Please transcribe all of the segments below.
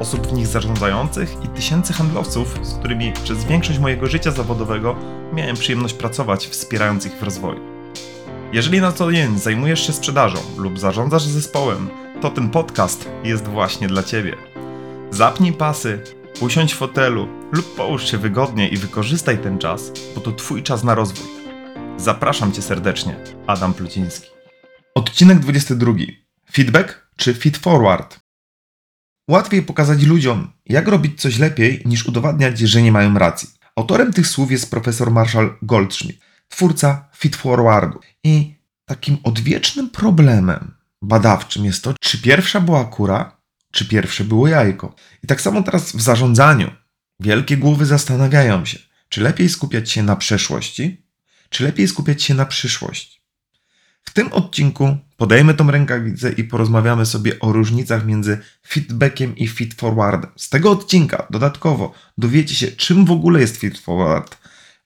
osób w nich zarządzających i tysięcy handlowców, z którymi przez większość mojego życia zawodowego miałem przyjemność pracować, wspierając ich w rozwoju. Jeżeli na co dzień zajmujesz się sprzedażą lub zarządzasz zespołem, to ten podcast jest właśnie dla Ciebie. Zapnij pasy, usiądź w fotelu lub połóż się wygodnie i wykorzystaj ten czas, bo to Twój czas na rozwój. Zapraszam Cię serdecznie, Adam Pluciński. Odcinek 22. Feedback czy feed forward? Łatwiej pokazać ludziom, jak robić coś lepiej, niż udowadniać, że nie mają racji. Autorem tych słów jest profesor Marshall Goldschmidt, twórca Feed Forwardu. I takim odwiecznym problemem badawczym jest to, czy pierwsza była kura, czy pierwsze było jajko. I tak samo teraz w zarządzaniu. Wielkie głowy zastanawiają się, czy lepiej skupiać się na przeszłości, czy lepiej skupiać się na przyszłości. W tym odcinku podejmy tą rękawicę i porozmawiamy sobie o różnicach między feedbackiem i feedforwardem. Z tego odcinka dodatkowo dowiecie się, czym w ogóle jest feedforward,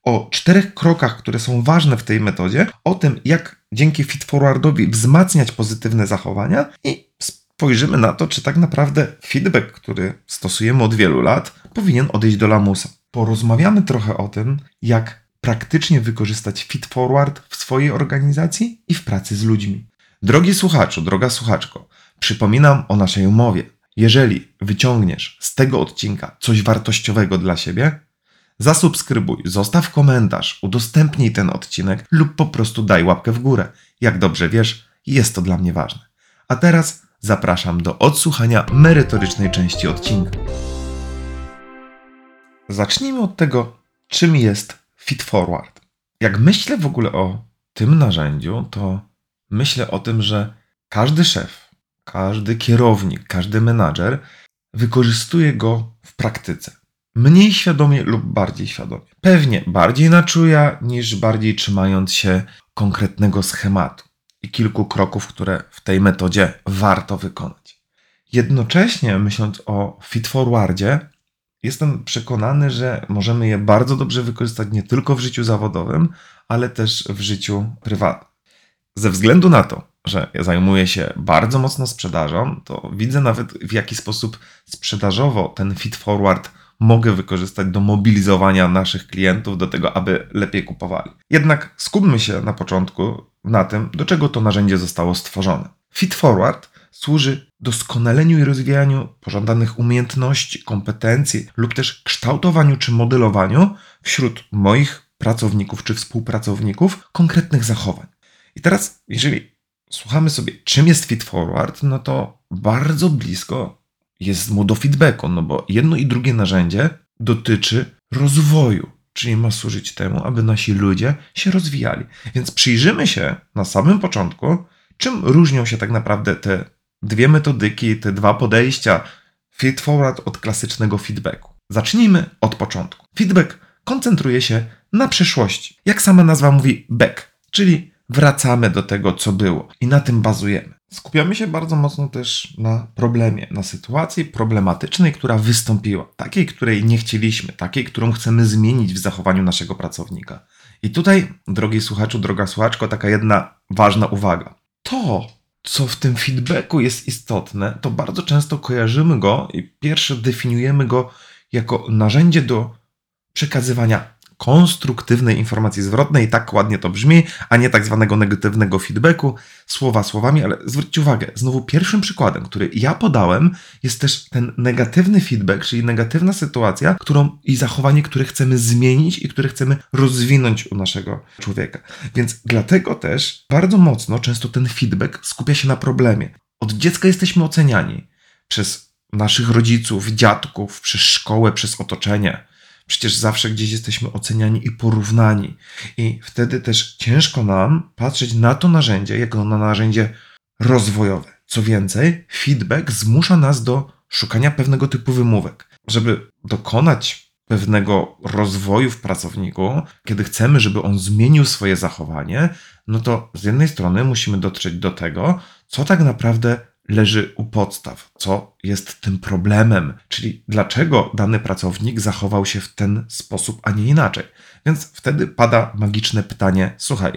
o czterech krokach, które są ważne w tej metodzie, o tym, jak dzięki feedforwardowi wzmacniać pozytywne zachowania i spojrzymy na to, czy tak naprawdę feedback, który stosujemy od wielu lat, powinien odejść do lamusa. Porozmawiamy trochę o tym, jak praktycznie wykorzystać feed forward w swojej organizacji i w pracy z ludźmi. Drogi słuchaczu, droga słuchaczko, przypominam o naszej umowie. Jeżeli wyciągniesz z tego odcinka coś wartościowego dla siebie, zasubskrybuj, zostaw komentarz, udostępnij ten odcinek lub po prostu daj łapkę w górę. Jak dobrze wiesz, jest to dla mnie ważne. A teraz zapraszam do odsłuchania merytorycznej części odcinka. Zacznijmy od tego, czym jest Feed Forward. Jak myślę w ogóle o tym narzędziu, to myślę o tym, że każdy szef, każdy kierownik, każdy menadżer wykorzystuje go w praktyce. Mniej świadomie lub bardziej świadomie. Pewnie bardziej na czuja, niż bardziej trzymając się konkretnego schematu i kilku kroków, które w tej metodzie warto wykonać. Jednocześnie myśląc o feed forwardzie, jestem przekonany, że możemy je bardzo dobrze wykorzystać nie tylko w życiu zawodowym, ale też w życiu prywatnym. Ze względu na to, że ja zajmuję się bardzo mocno sprzedażą, to widzę nawet w jaki sposób sprzedażowo ten feed forward mogę wykorzystać do mobilizowania naszych klientów do tego, aby lepiej kupowali. Jednak skupmy się na początku na tym, do czego to narzędzie zostało stworzone. Feed forward służy doskonaleniu i rozwijaniu pożądanych umiejętności, kompetencji lub też kształtowaniu czy modelowaniu wśród moich pracowników czy współpracowników konkretnych zachowań. I teraz, jeżeli słuchamy sobie, czym jest feed forward, no to bardzo blisko jest mu do feedbacku, no bo jedno i drugie narzędzie dotyczy rozwoju, czyli ma służyć temu, aby nasi ludzie się rozwijali. Więc przyjrzymy się na samym początku, czym różnią się tak naprawdę te dwie metodyki, te dwa podejścia feed forward od klasycznego feedbacku. Zacznijmy od początku. Feedback koncentruje się na przeszłości. Jak sama nazwa mówi, back, czyli wracamy do tego, co było i na tym bazujemy. Skupiamy się bardzo mocno też na problemie, na sytuacji problematycznej, która wystąpiła, takiej, której nie chcieliśmy, takiej, którą chcemy zmienić w zachowaniu naszego pracownika. I tutaj, drogi słuchaczu, droga słuchaczko, taka jedna ważna uwaga. To, co w tym feedbacku jest istotne, to bardzo często kojarzymy go i pierwsze definiujemy go jako narzędzie do przekazywania konstruktywnej informacji zwrotnej, tak ładnie to brzmi, a nie tak zwanego negatywnego feedbacku, słowa słowami, ale zwróćcie uwagę, znowu pierwszym przykładem, który ja podałem, jest też ten negatywny feedback, czyli negatywna sytuacja, którą i zachowanie, które chcemy zmienić i które chcemy rozwinąć u naszego człowieka. Więc dlatego też bardzo mocno często ten feedback skupia się na problemie. Od dziecka jesteśmy oceniani przez naszych rodziców, dziadków, przez szkołę, przez otoczenie Przecież zawsze gdzieś jesteśmy oceniani i porównani. I wtedy też ciężko nam patrzeć na to narzędzie jako na narzędzie rozwojowe. Co więcej, feedback zmusza nas do szukania pewnego typu wymówek. Żeby dokonać pewnego rozwoju w pracowniku, kiedy chcemy, żeby on zmienił swoje zachowanie, no to z jednej strony musimy dotrzeć do tego, co tak naprawdę leży u podstaw, co jest tym problemem, czyli dlaczego dany pracownik zachował się w ten sposób, a nie inaczej. Więc wtedy pada magiczne pytanie: słuchaj,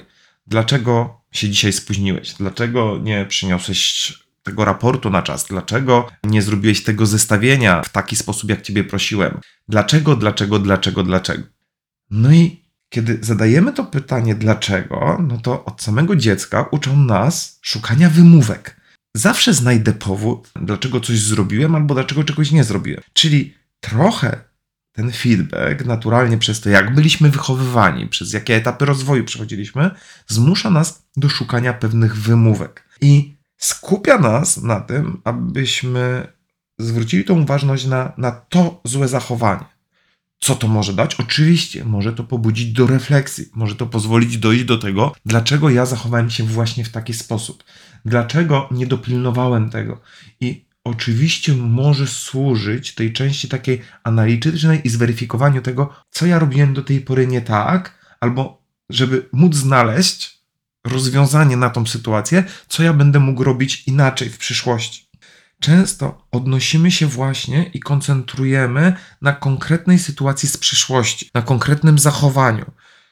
dlaczego się dzisiaj spóźniłeś? Dlaczego nie przyniosłeś tego raportu na czas? Dlaczego nie zrobiłeś tego zestawienia w taki sposób, jak ciebie prosiłem? Dlaczego, dlaczego, dlaczego, dlaczego? No i kiedy zadajemy to pytanie dlaczego, no to od samego dziecka uczą nas szukania wymówek. Zawsze znajdę powód, dlaczego coś zrobiłem albo dlaczego czegoś nie zrobiłem. Czyli trochę ten feedback, naturalnie przez to, jak byliśmy wychowywani, przez jakie etapy rozwoju przechodziliśmy, zmusza nas do szukania pewnych wymówek. I skupia nas na tym, abyśmy zwrócili tą uważność na, na to złe zachowanie. Co to może dać? Oczywiście, może to pobudzić do refleksji, może to pozwolić dojść do tego, dlaczego ja zachowałem się właśnie w taki sposób, dlaczego nie dopilnowałem tego. I oczywiście może służyć tej części takiej analitycznej i zweryfikowaniu tego, co ja robiłem do tej pory nie tak, albo żeby móc znaleźć rozwiązanie na tą sytuację, co ja będę mógł robić inaczej w przyszłości. Często odnosimy się właśnie i koncentrujemy na konkretnej sytuacji z przyszłości, na konkretnym zachowaniu,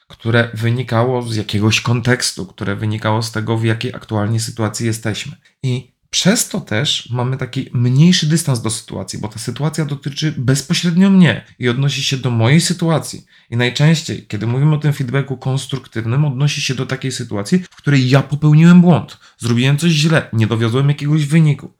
które wynikało z jakiegoś kontekstu, które wynikało z tego, w jakiej aktualnie sytuacji jesteśmy. I przez to też mamy taki mniejszy dystans do sytuacji, bo ta sytuacja dotyczy bezpośrednio mnie i odnosi się do mojej sytuacji. I najczęściej, kiedy mówimy o tym feedbacku konstruktywnym, odnosi się do takiej sytuacji, w której ja popełniłem błąd, zrobiłem coś źle, nie dowiozłem jakiegoś wyniku.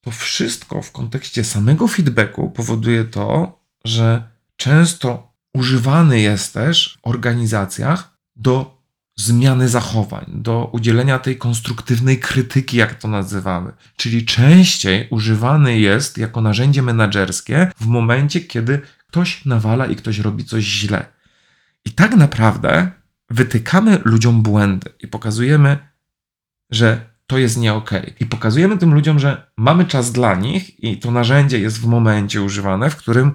To wszystko w kontekście samego feedbacku powoduje to, że często używany jest też w organizacjach do zmiany zachowań, do udzielenia tej konstruktywnej krytyki, jak to nazywamy. Czyli częściej używany jest jako narzędzie menedżerskie w momencie, kiedy ktoś nawala i ktoś robi coś źle. I tak naprawdę wytykamy ludziom błędy i pokazujemy, że to jest nie okay. I pokazujemy tym ludziom, że mamy czas dla nich i to narzędzie jest w momencie używane, w którym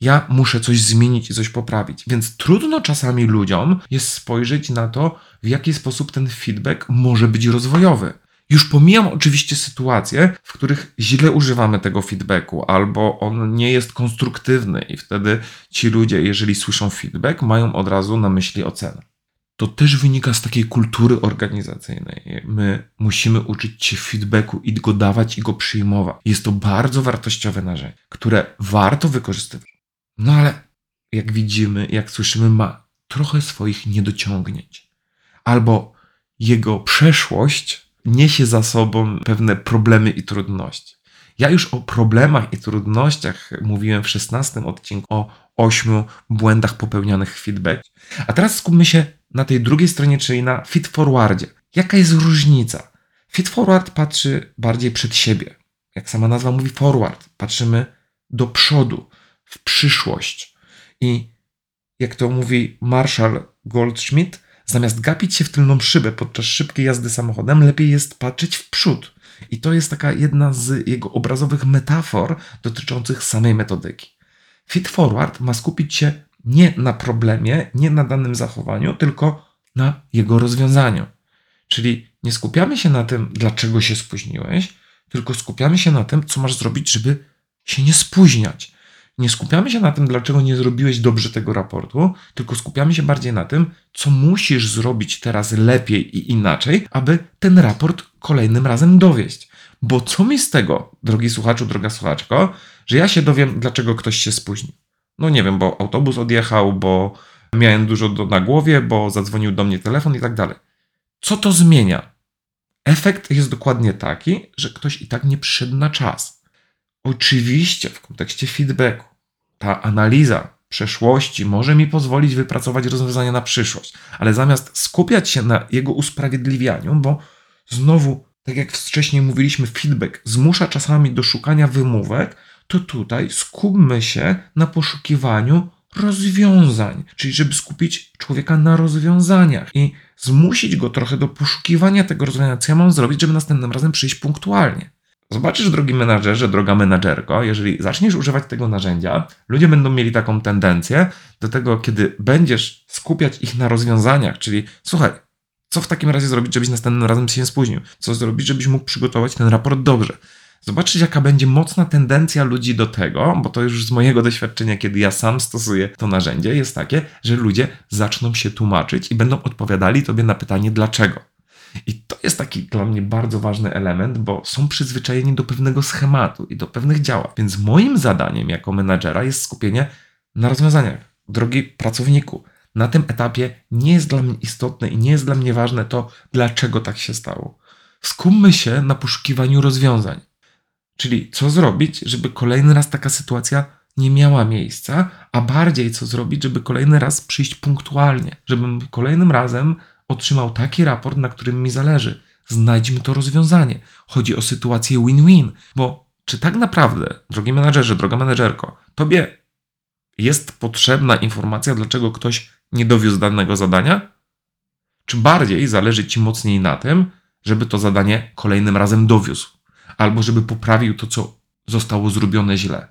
ja muszę coś zmienić i coś poprawić. Więc trudno czasami ludziom jest spojrzeć na to, w jaki sposób ten feedback może być rozwojowy. Już pomijam oczywiście sytuacje, w których źle używamy tego feedbacku, albo on nie jest konstruktywny, i wtedy ci ludzie, jeżeli słyszą feedback, mają od razu na myśli ocenę. To też wynika z takiej kultury organizacyjnej. My musimy uczyć się feedbacku i go dawać i go przyjmować. Jest to bardzo wartościowe narzędzie, które warto wykorzystywać. No ale jak widzimy, jak słyszymy, ma trochę swoich niedociągnięć. Albo jego przeszłość niesie za sobą pewne problemy i trudności. Ja już o problemach i trudnościach mówiłem w 16 odcinku o ośmiu błędach popełnianych w feedback. A teraz skupmy się na tej drugiej stronie, czyli na feed forwardzie. Jaka jest różnica? Feed forward patrzy bardziej przed siebie. Jak sama nazwa mówi forward, patrzymy do przodu w przyszłość. I jak to mówi Marshall Goldschmidt, zamiast gapić się w tylną szybę podczas szybkiej jazdy samochodem, lepiej jest patrzeć w przód. I to jest taka jedna z jego obrazowych metafor dotyczących samej metodyki. Feed forward ma skupić się nie na problemie, nie na danym zachowaniu, tylko na jego rozwiązaniu. Czyli nie skupiamy się na tym, dlaczego się spóźniłeś, tylko skupiamy się na tym, co masz zrobić, żeby się nie spóźniać nie skupiamy się na tym, dlaczego nie zrobiłeś dobrze tego raportu, tylko skupiamy się bardziej na tym, co musisz zrobić teraz lepiej i inaczej, aby ten raport kolejnym razem dowieść. Bo co mi z tego, drogi słuchaczu, droga słuchaczko, że ja się dowiem, dlaczego ktoś się spóźnił? No nie wiem, bo autobus odjechał, bo miałem dużo do, na głowie, bo zadzwonił do mnie telefon i tak dalej. Co to zmienia? Efekt jest dokładnie taki, że ktoś i tak nie przyszedł na czas. Oczywiście w kontekście feedbacku ta analiza przeszłości może mi pozwolić wypracować rozwiązania na przyszłość, ale zamiast skupiać się na jego usprawiedliwianiu, bo znowu, tak jak wcześniej mówiliśmy, feedback zmusza czasami do szukania wymówek, to tutaj skupmy się na poszukiwaniu rozwiązań, czyli żeby skupić człowieka na rozwiązaniach i zmusić go trochę do poszukiwania tego rozwiązania, co ja mam zrobić, żeby następnym razem przyjść punktualnie. zobaczysz, drogi menadżerze, droga menadżerko, jeżeli zaczniesz używać tego narzędzia, ludzie będą mieli taką tendencję do tego, kiedy będziesz skupiać ich na rozwiązaniach, czyli słuchaj, co w takim razie zrobić, żebyś następnym razem się nie spóźnił? Co zrobić, żebyś mógł przygotować ten raport dobrze? Zobaczyć, jaka będzie mocna tendencja ludzi do tego, bo to już z mojego doświadczenia, kiedy ja sam stosuję to narzędzie, jest takie, że ludzie zaczną się tłumaczyć i będą odpowiadali tobie na pytanie dlaczego. I to jest taki dla mnie bardzo ważny element, bo są przyzwyczajeni do pewnego schematu i do pewnych działań. Więc moim zadaniem jako menadżera jest skupienie na rozwiązaniach. Drogi pracowniku, na tym etapie nie jest dla mnie istotne i nie jest dla mnie ważne to, dlaczego tak się stało. Skupmy się na poszukiwaniu rozwiązań. Czyli co zrobić, żeby kolejny raz taka sytuacja nie miała miejsca, a bardziej co zrobić, żeby kolejny raz przyjść punktualnie, żebym kolejnym razem otrzymał taki raport, na którym mi zależy. Znajdźmy to rozwiązanie. Chodzi o sytuację win-win, bo czy tak naprawdę, drogi menadżerze, droga menedżerko, tobie jest potrzebna informacja, dlaczego ktoś nie dowiózł danego zadania? Czy bardziej zależy ci mocniej na tym, żeby to zadanie kolejnym razem dowiózł, albo żeby poprawił to, co zostało zrobione źle?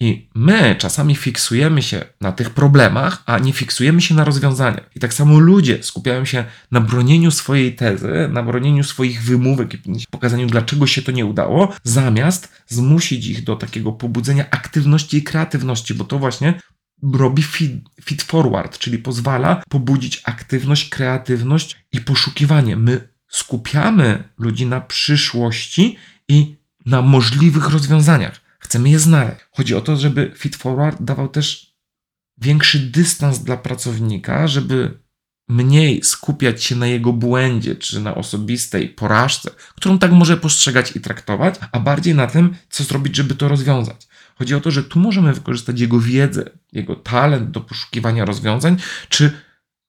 I my czasami fiksujemy się na tych problemach, a nie fiksujemy się na rozwiązaniach. I tak samo ludzie skupiają się na bronieniu swojej tezy, na bronieniu swoich wymówek i pokazaniu, dlaczego się to nie udało, zamiast zmusić ich do takiego pobudzenia aktywności i kreatywności, bo to właśnie robi feed, feed forward, czyli pozwala pobudzić aktywność, kreatywność i poszukiwanie. My skupiamy ludzi na przyszłości i na możliwych rozwiązaniach. Chcemy je znaleźć. Chodzi o to, żeby Feed Forward dawał też większy dystans dla pracownika, żeby mniej skupiać się na jego błędzie czy na osobistej porażce, którą tak może postrzegać i traktować, a bardziej na tym, co zrobić, żeby to rozwiązać. Chodzi o to, że tu możemy wykorzystać jego wiedzę, jego talent do poszukiwania rozwiązań, czy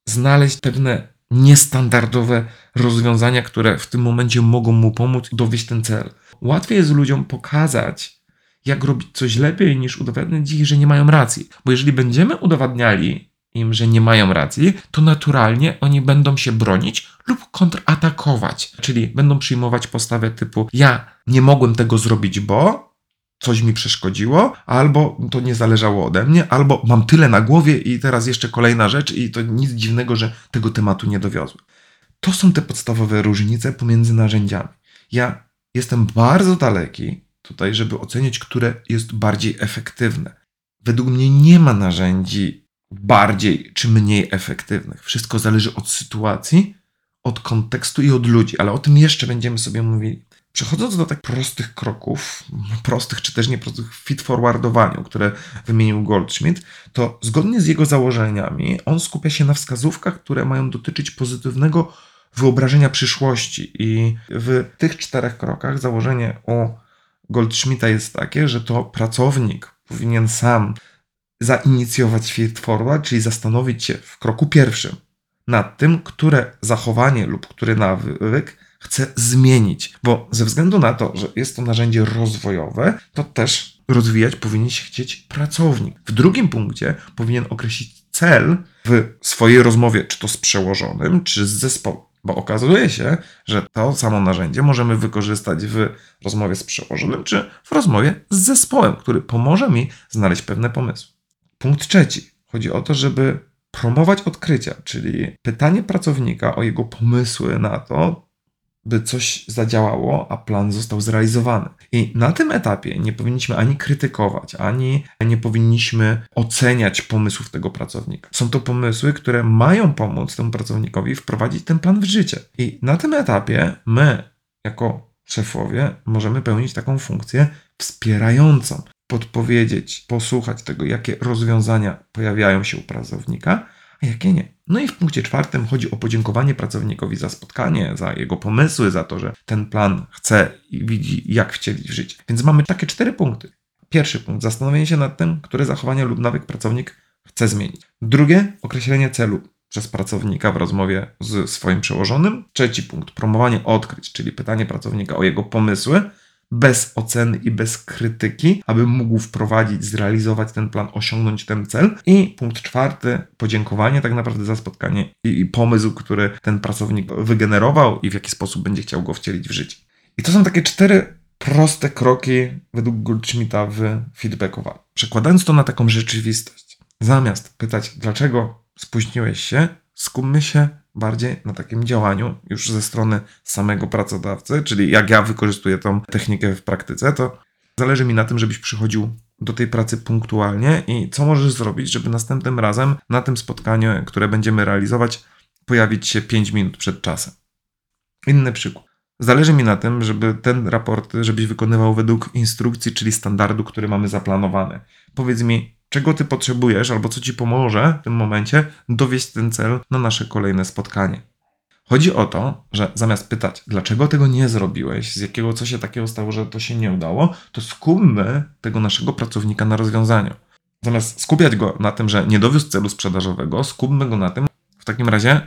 znaleźć pewne niestandardowe rozwiązania, które w tym momencie mogą mu pomóc dowieść ten cel. Łatwiej jest ludziom pokazać, jak robić coś lepiej, niż udowadniać ich, że nie mają racji. Bo jeżeli będziemy udowadniali im, że nie mają racji, to naturalnie oni będą się bronić lub kontratakować. Czyli będą przyjmować postawę typu: Ja nie mogłem tego zrobić, bo coś mi przeszkodziło, albo to nie zależało ode mnie, albo mam tyle na głowie i teraz jeszcze kolejna rzecz, i to nic dziwnego, że tego tematu nie dowiozłem. To są te podstawowe różnice pomiędzy narzędziami. Ja jestem bardzo daleki tutaj, żeby ocenić, które jest bardziej efektywne. Według mnie nie ma narzędzi bardziej czy mniej efektywnych. Wszystko zależy od sytuacji, od kontekstu i od ludzi, ale o tym jeszcze będziemy sobie mówili. Przechodząc do tak prostych kroków, prostych czy też nieprostych fit forwardowaniu, które wymienił Goldschmidt, to zgodnie z jego założeniami on skupia się na wskazówkach, które mają dotyczyć pozytywnego wyobrażenia przyszłości. I w tych czterech krokach założenie o Goldschmidta jest takie, że to pracownik powinien sam zainicjować feed forward, czyli zastanowić się w kroku pierwszym nad tym, które zachowanie lub który nawyk chce zmienić, bo ze względu na to, że jest to narzędzie rozwojowe, to też rozwijać powinien się chcieć pracownik. W drugim punkcie powinien określić cel w swojej rozmowie, czy to z przełożonym, czy z zespołem. Bo okazuje się, że to samo narzędzie możemy wykorzystać w rozmowie z przełożonym, czy w rozmowie z zespołem, który pomoże mi znaleźć pewne pomysły. Punkt trzeci. Chodzi o to, żeby promować odkrycia, czyli pytanie pracownika o jego pomysły na to, by coś zadziałało, a plan został zrealizowany. I na tym etapie nie powinniśmy ani krytykować, ani nie powinniśmy oceniać pomysłów tego pracownika. Są to pomysły, które mają pomóc temu pracownikowi wprowadzić ten plan w życie. I na tym etapie my, jako szefowie, możemy pełnić taką funkcję wspierającą, podpowiedzieć, posłuchać tego, jakie rozwiązania pojawiają się u pracownika a jakie nie. No i w punkcie czwartym chodzi o podziękowanie pracownikowi za spotkanie, za jego pomysły, za to, że ten plan chce i widzi, jak wcielić w życie. Więc mamy takie cztery punkty. Pierwszy punkt, zastanowienie się nad tym, które zachowania lub nawyk pracownik chce zmienić. Drugie, określenie celu przez pracownika w rozmowie z swoim przełożonym. Trzeci punkt, promowanie odkryć, czyli pytanie pracownika o jego pomysły bez oceny i bez krytyki, aby mógł wprowadzić, zrealizować ten plan, osiągnąć ten cel. I punkt czwarty, podziękowanie tak naprawdę za spotkanie i, i pomysł, który ten pracownik wygenerował i w jaki sposób będzie chciał go wcielić w życie. I to są takie cztery proste kroki według Goldschmidta w feedbackowaniu. Przekładając to na taką rzeczywistość, zamiast pytać, dlaczego spóźniłeś się, skupmy się bardziej na takim działaniu już ze strony samego pracodawcy, czyli jak ja wykorzystuję tą technikę w praktyce, to zależy mi na tym, żebyś przychodził do tej pracy punktualnie i co możesz zrobić, żeby następnym razem na tym spotkaniu, które będziemy realizować, pojawić się 5 minut przed czasem. Inny przykład. Zależy mi na tym, żeby ten raport, żebyś wykonywał według instrukcji, czyli standardu, który mamy zaplanowany. Powiedz mi, czego ty potrzebujesz, albo co ci pomoże w tym momencie dowieść ten cel na nasze kolejne spotkanie. Chodzi o to, że zamiast pytać, dlaczego tego nie zrobiłeś, z jakiego co się takiego stało, że to się nie udało, to skupmy tego naszego pracownika na rozwiązaniu. Zamiast skupiać go na tym, że nie dowiózł celu sprzedażowego, skupmy go na tym, w takim razie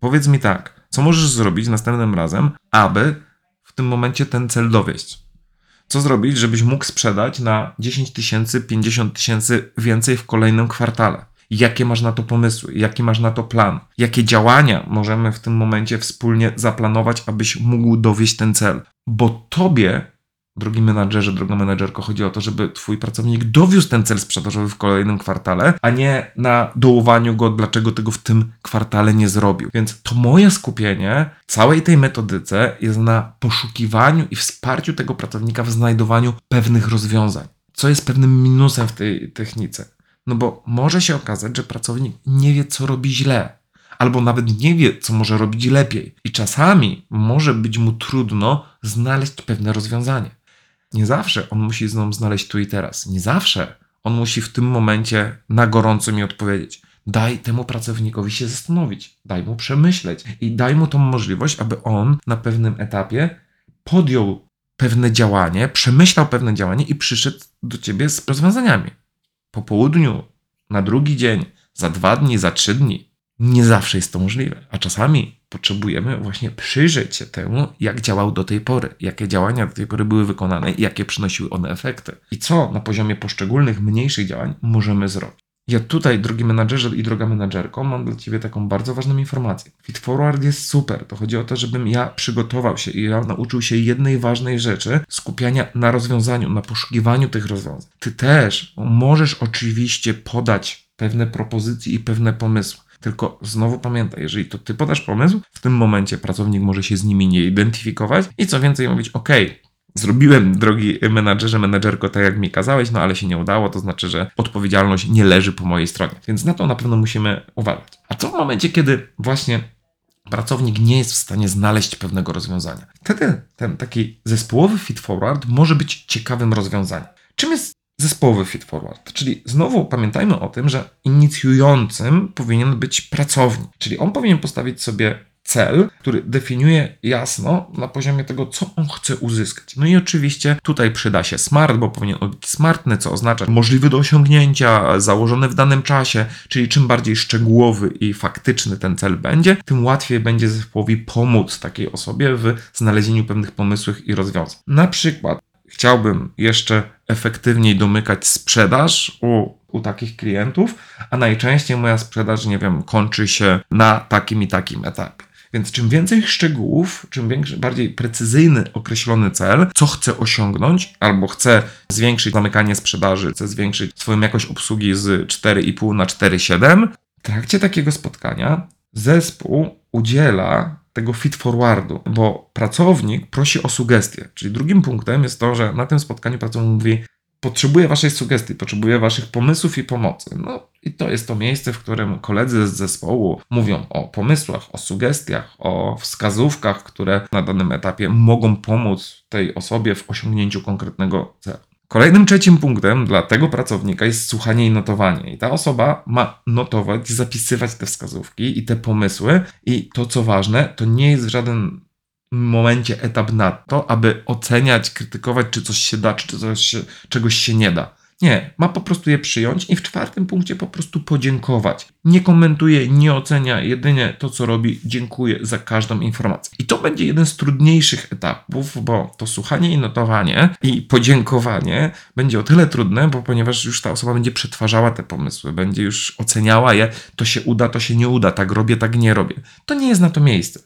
powiedz mi tak, co możesz zrobić następnym razem, aby w tym momencie ten cel dowieść? Co zrobić, żebyś mógł sprzedać na 10 tysięcy, 50 tysięcy więcej w kolejnym kwartale? Jakie masz na to pomysły? Jaki masz na to plan? Jakie działania możemy w tym momencie wspólnie zaplanować, abyś mógł dowieść ten cel? Bo tobie drogi menadżerze, droga menadżerko, chodzi o to, żeby twój pracownik dowiózł ten cel sprzedażowy w kolejnym kwartale, a nie na dołowaniu go, dlaczego tego w tym kwartale nie zrobił. Więc to moje skupienie całej tej metodyce jest na poszukiwaniu i wsparciu tego pracownika w znajdowaniu pewnych rozwiązań. Co jest pewnym minusem w tej technice? No bo może się okazać, że pracownik nie wie, co robi źle albo nawet nie wie, co może robić lepiej. I czasami może być mu trudno znaleźć pewne rozwiązanie. Nie zawsze on musi znowu znaleźć tu i teraz. Nie zawsze on musi w tym momencie na gorąco mi odpowiedzieć. Daj temu pracownikowi się zastanowić, daj mu przemyśleć i daj mu tą możliwość, aby on na pewnym etapie podjął pewne działanie, przemyślał pewne działanie i przyszedł do ciebie z rozwiązaniami. Po południu, na drugi dzień, za dwa dni, za trzy dni. Nie zawsze jest to możliwe, a czasami potrzebujemy właśnie przyjrzeć się temu, jak działał do tej pory, jakie działania do tej pory były wykonane jakie przynosiły one efekty. I co na poziomie poszczególnych, mniejszych działań możemy zrobić. Ja tutaj, drogi menadżerze i droga menadżerko, mam dla Ciebie taką bardzo ważną informację. Fit Forward jest super. To chodzi o to, żebym ja przygotował się i ja nauczył się jednej ważnej rzeczy skupiania na rozwiązaniu, na poszukiwaniu tych rozwiązań. Ty też możesz oczywiście podać pewne propozycje i pewne pomysły. Tylko znowu pamiętaj, jeżeli to ty podasz pomysł, w tym momencie pracownik może się z nimi nie identyfikować i co więcej mówić, ok, zrobiłem, drogi menadżerze, menedżerko, tak jak mi kazałeś, no ale się nie udało, to znaczy, że odpowiedzialność nie leży po mojej stronie. Więc na to na pewno musimy uważać. A co w momencie, kiedy właśnie pracownik nie jest w stanie znaleźć pewnego rozwiązania? Wtedy ten taki zespołowy feed forward może być ciekawym rozwiązaniem. Czym jest zespołowy feed forward. Czyli znowu pamiętajmy o tym, że inicjującym powinien być pracownik. Czyli on powinien postawić sobie cel, który definiuje jasno na poziomie tego, co on chce uzyskać. No i oczywiście tutaj przyda się smart, bo powinien być smartny, co oznacza możliwy do osiągnięcia, założony w danym czasie, czyli czym bardziej szczegółowy i faktyczny ten cel będzie, tym łatwiej będzie zespołowi pomóc takiej osobie w znalezieniu pewnych pomysłów i rozwiązań. Na przykład chciałbym jeszcze efektywniej domykać sprzedaż u, u takich klientów, a najczęściej moja sprzedaż, nie wiem, kończy się na takim i takim etapie. Więc czym więcej szczegółów, czym większy, bardziej precyzyjny, określony cel, co chcę osiągnąć, albo chcę zwiększyć zamykanie sprzedaży, chcę zwiększyć swoją jakość obsługi z 4,5 na 4,7, w trakcie takiego spotkania zespół udziela tego feed forwardu, bo pracownik prosi o sugestie. Czyli drugim punktem jest to, że na tym spotkaniu pracownik mówi: Potrzebuję Waszej sugestii, potrzebuję Waszych pomysłów i pomocy. No i to jest to miejsce, w którym koledzy z zespołu mówią o pomysłach, o sugestiach, o wskazówkach, które na danym etapie mogą pomóc tej osobie w osiągnięciu konkretnego celu. Kolejnym trzecim punktem dla tego pracownika jest słuchanie i notowanie. I ta osoba ma notować, zapisywać te wskazówki i te pomysły. I to, co ważne, to nie jest w żaden momencie etap na to, aby oceniać, krytykować, czy coś się da, czy coś czegoś się nie da. Nie, ma po prostu je przyjąć i w czwartym punkcie po prostu podziękować. Nie komentuje, nie ocenia, jedynie to, co robi, dziękuję za każdą informację. I to będzie jeden z trudniejszych etapów, bo to słuchanie i notowanie i podziękowanie będzie o tyle trudne, bo ponieważ już ta osoba będzie przetwarzała te pomysły, będzie już oceniała je, to się uda, to się nie uda, tak robię, tak nie robię. To nie jest na to miejsce.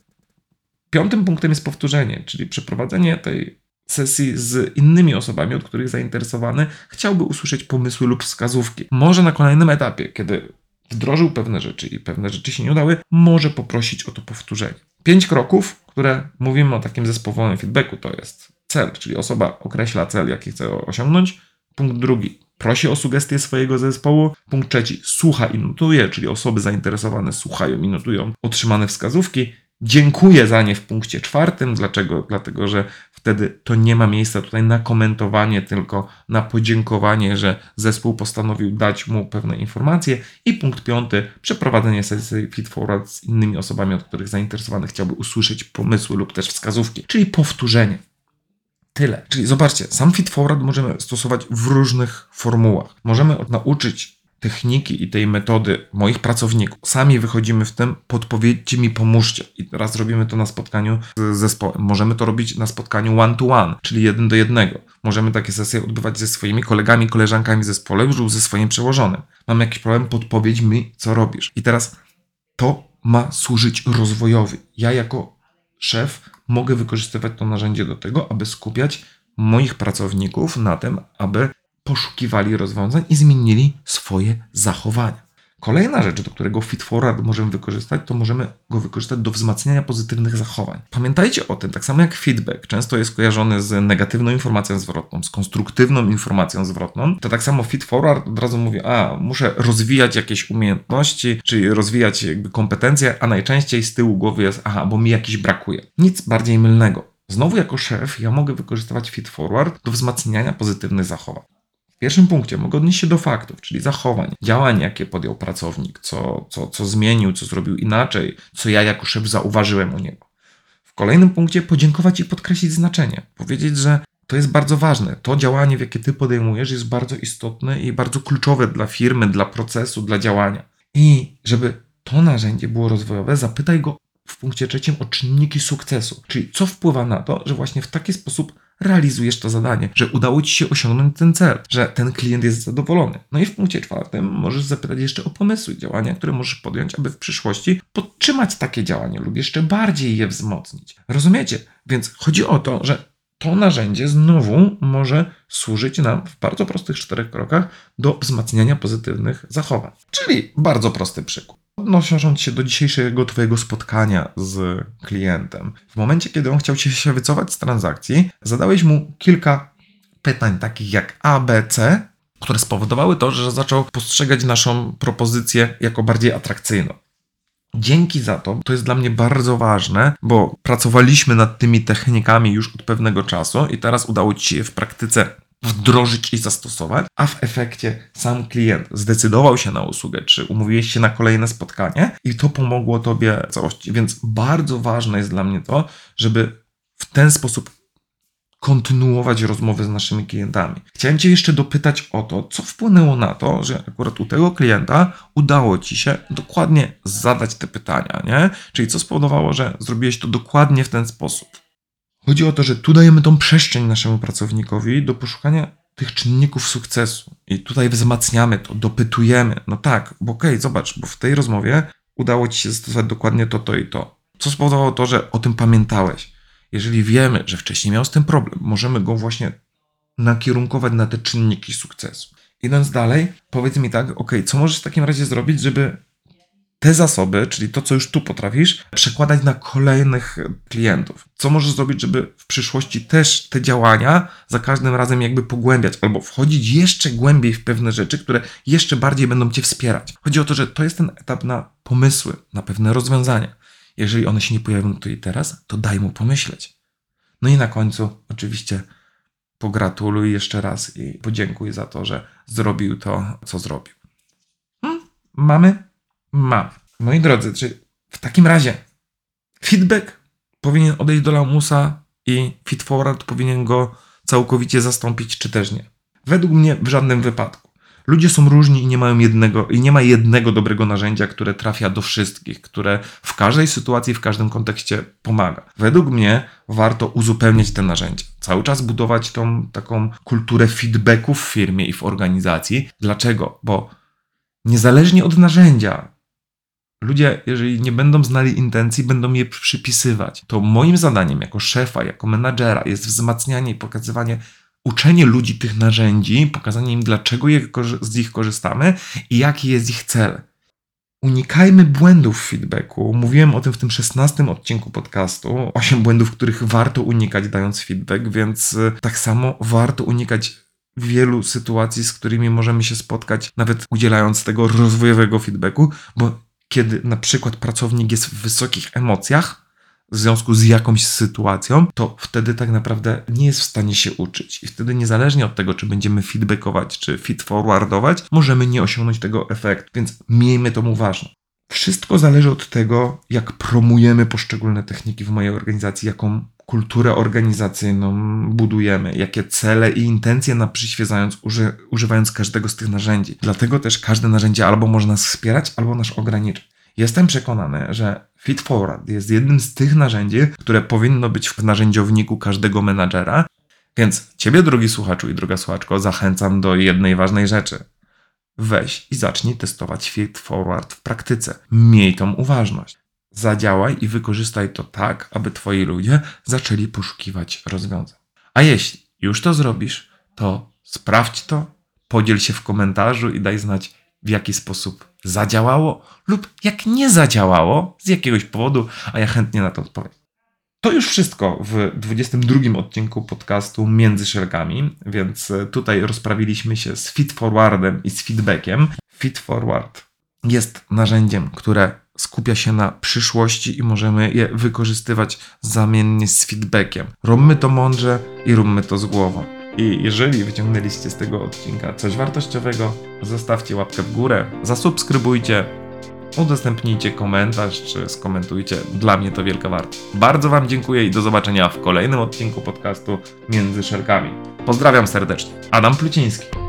Piątym punktem jest powtórzenie, czyli przeprowadzenie tej sesji z innymi osobami, od których zainteresowany chciałby usłyszeć pomysły lub wskazówki. Może na kolejnym etapie, kiedy wdrożył pewne rzeczy i pewne rzeczy się nie udały, może poprosić o to powtórzenie. Pięć kroków, które mówimy o takim zespołowym feedbacku, to jest cel, czyli osoba określa cel, jaki chce osiągnąć. Punkt drugi, prosi o sugestie swojego zespołu. Punkt trzeci, słucha i notuje, czyli osoby zainteresowane słuchają i notują otrzymane wskazówki. Dziękuję za nie w punkcie czwartym. Dlaczego? Dlatego, że wtedy to nie ma miejsca tutaj na komentowanie, tylko na podziękowanie, że zespół postanowił dać mu pewne informacje. I punkt piąty, przeprowadzenie sesji feed forward z innymi osobami, od których zainteresowany chciałby usłyszeć pomysły lub też wskazówki, czyli powtórzenie. Tyle. Czyli zobaczcie, sam feed forward możemy stosować w różnych formułach. Możemy nauczyć techniki i tej metody moich pracowników. Sami wychodzimy w tym, podpowiedzcie mi, pomóżcie. I teraz robimy to na spotkaniu z zespołem. Możemy to robić na spotkaniu one-to-one, czyli jeden do jednego. Możemy takie sesje odbywać ze swoimi kolegami, koleżankami w zespole lub ze swoim przełożonym. Mam jakiś problem, podpowiedź mi, co robisz. I teraz to ma służyć rozwojowi. Ja jako szef mogę wykorzystywać to narzędzie do tego, aby skupiać moich pracowników na tym, aby poszukiwali rozwiązań i zmienili swoje zachowania. Kolejna rzecz, do którego Fit Forward możemy wykorzystać, to możemy go wykorzystać do wzmacniania pozytywnych zachowań. Pamiętajcie o tym, tak samo jak feedback często jest kojarzony z negatywną informacją zwrotną, z konstruktywną informacją zwrotną, to tak samo Fit Forward od razu mówi, a muszę rozwijać jakieś umiejętności, czyli rozwijać jakby kompetencje, a najczęściej z tyłu głowy jest, aha, bo mi jakiś brakuje. Nic bardziej mylnego. Znowu jako szef ja mogę wykorzystywać Fit Forward do wzmacniania pozytywnych zachowań. W pierwszym punkcie mogę odnieść się do faktów, czyli zachowań, działań, jakie podjął pracownik, co, co, co zmienił, co zrobił inaczej, co ja jako szef zauważyłem u niego. W kolejnym punkcie podziękować i podkreślić znaczenie. Powiedzieć, że to jest bardzo ważne. To działanie, jakie ty podejmujesz, jest bardzo istotne i bardzo kluczowe dla firmy, dla procesu, dla działania. I żeby to narzędzie było rozwojowe, zapytaj go w punkcie trzecim o czynniki sukcesu, czyli co wpływa na to, że właśnie w taki sposób realizujesz to zadanie, że udało ci się osiągnąć ten cel, że ten klient jest zadowolony. No i w punkcie czwartym możesz zapytać jeszcze o pomysły, działania, które możesz podjąć, aby w przyszłości podtrzymać takie działanie lub jeszcze bardziej je wzmocnić. Rozumiecie? Więc chodzi o to, że to narzędzie znowu może służyć nam w bardzo prostych czterech krokach do wzmacniania pozytywnych zachowań. Czyli bardzo prosty przykład. Odnosząc się do dzisiejszego Twojego spotkania z klientem, w momencie, kiedy on chciał się wycofać z transakcji, zadałeś mu kilka pytań, takich jak A, B, C, które spowodowały to, że zaczął postrzegać naszą propozycję jako bardziej atrakcyjną. Dzięki za to, to jest dla mnie bardzo ważne, bo pracowaliśmy nad tymi technikami już od pewnego czasu i teraz udało Ci się w praktyce wdrożyć i zastosować, a w efekcie sam klient zdecydował się na usługę, czy umówiłeś się na kolejne spotkanie i to pomogło Tobie całości. Więc bardzo ważne jest dla mnie to, żeby w ten sposób kontynuować rozmowy z naszymi klientami. Chciałem Cię jeszcze dopytać o to, co wpłynęło na to, że akurat u tego klienta udało Ci się dokładnie zadać te pytania, nie? Czyli co spowodowało, że zrobiłeś to dokładnie w ten sposób. Chodzi o to, że tu dajemy tą przestrzeń naszemu pracownikowi do poszukania tych czynników sukcesu. I tutaj wzmacniamy to, dopytujemy. No tak, bo okej, okay, zobacz, bo w tej rozmowie udało ci się zastosować dokładnie to, to i to. Co spowodowało to, że o tym pamiętałeś. Jeżeli wiemy, że wcześniej miał z tym problem, możemy go właśnie nakierunkować na te czynniki sukcesu. Idąc dalej, powiedz mi tak, ok, co możesz w takim razie zrobić, żeby te zasoby, czyli to, co już tu potrafisz, przekładać na kolejnych klientów. Co możesz zrobić, żeby w przyszłości też te działania za każdym razem jakby pogłębiać albo wchodzić jeszcze głębiej w pewne rzeczy, które jeszcze bardziej będą cię wspierać. Chodzi o to, że to jest ten etap na pomysły, na pewne rozwiązania. Jeżeli one się nie pojawią tu i teraz, to daj mu pomyśleć. No i na końcu, oczywiście, pogratuluj jeszcze raz i podziękuj za to, że zrobił to, co zrobił. Hmm? Mamy ma. Moi drodzy, czy w takim razie feedback powinien odejść do lamusa i feedforward powinien go całkowicie zastąpić, czy też nie? Według mnie w żadnym wypadku. Ludzie są różni i nie mają jednego, i nie ma jednego dobrego narzędzia, które trafia do wszystkich, które w każdej sytuacji, w każdym kontekście pomaga. Według mnie warto uzupełniać te narzędzia. Cały czas budować tą taką kulturę feedbacku w firmie i w organizacji. Dlaczego? Bo niezależnie od narzędzia, ludzie, jeżeli nie będą znali intencji, będą je przypisywać. To moim zadaniem jako szefa, jako menadżera jest wzmacnianie i pokazywanie uczenie ludzi tych narzędzi, pokazanie im, dlaczego z nich korzystamy i jaki jest ich cel. Unikajmy błędów w feedbacku. Mówiłem o tym w tym 16 odcinku podcastu. 8 błędów, których warto unikać, dając feedback, więc y, tak samo warto unikać wielu sytuacji, z którymi możemy się spotkać, nawet udzielając tego rozwojowego feedbacku, bo kiedy na przykład pracownik jest w wysokich emocjach, w związku z jakąś sytuacją, to wtedy tak naprawdę nie jest w stanie się uczyć. I wtedy niezależnie od tego, czy będziemy feedbackować, czy feed forwardować, możemy nie osiągnąć tego efektu. Więc miejmy to uważne. Wszystko zależy od tego, jak promujemy poszczególne techniki w mojej organizacji, jaką kulturę organizacyjną budujemy, jakie cele i intencje nam przyświecając, uży, używając każdego z tych narzędzi. Dlatego też każde narzędzie albo może nas wspierać, albo nas ograniczyć. Jestem przekonany, że Feed Forward jest jednym z tych narzędzi, które powinno być w narzędziowniku każdego menadżera. Więc Ciebie, drogi słuchaczu i droga słuchaczko, zachęcam do jednej ważnej rzeczy. Weź i zacznij testować Feed Forward w praktyce. Miej tą uważność. Zadziałaj i wykorzystaj to tak, aby Twoi ludzie zaczęli poszukiwać rozwiązań. A jeśli już to zrobisz, to sprawdź to, podziel się w komentarzu i daj znać, w jaki sposób zadziałało lub jak nie zadziałało z jakiegoś powodu, a ja chętnie na to odpowiem. To już wszystko w 22 odcinku podcastu Między Szelkami, więc e, tutaj rozprawiliśmy się z feed forwardem i z feedbackiem. Feed forward jest narzędziem, które skupia się na przyszłości i możemy je wykorzystywać zamiennie z feedbackiem. Róbmy to mądrze i róbmy to z głową. I jeżeli wyciągnęliście z tego odcinka coś wartościowego, zostawcie łapkę w górę, zasubskrybujcie, udostępnijcie komentarz czy skomentujcie. Dla mnie to wielka wartość. Bardzo Wam dziękuję i do zobaczenia w kolejnym odcinku podcastu Między Szelkami. Pozdrawiam serdecznie. Adam Pluciński.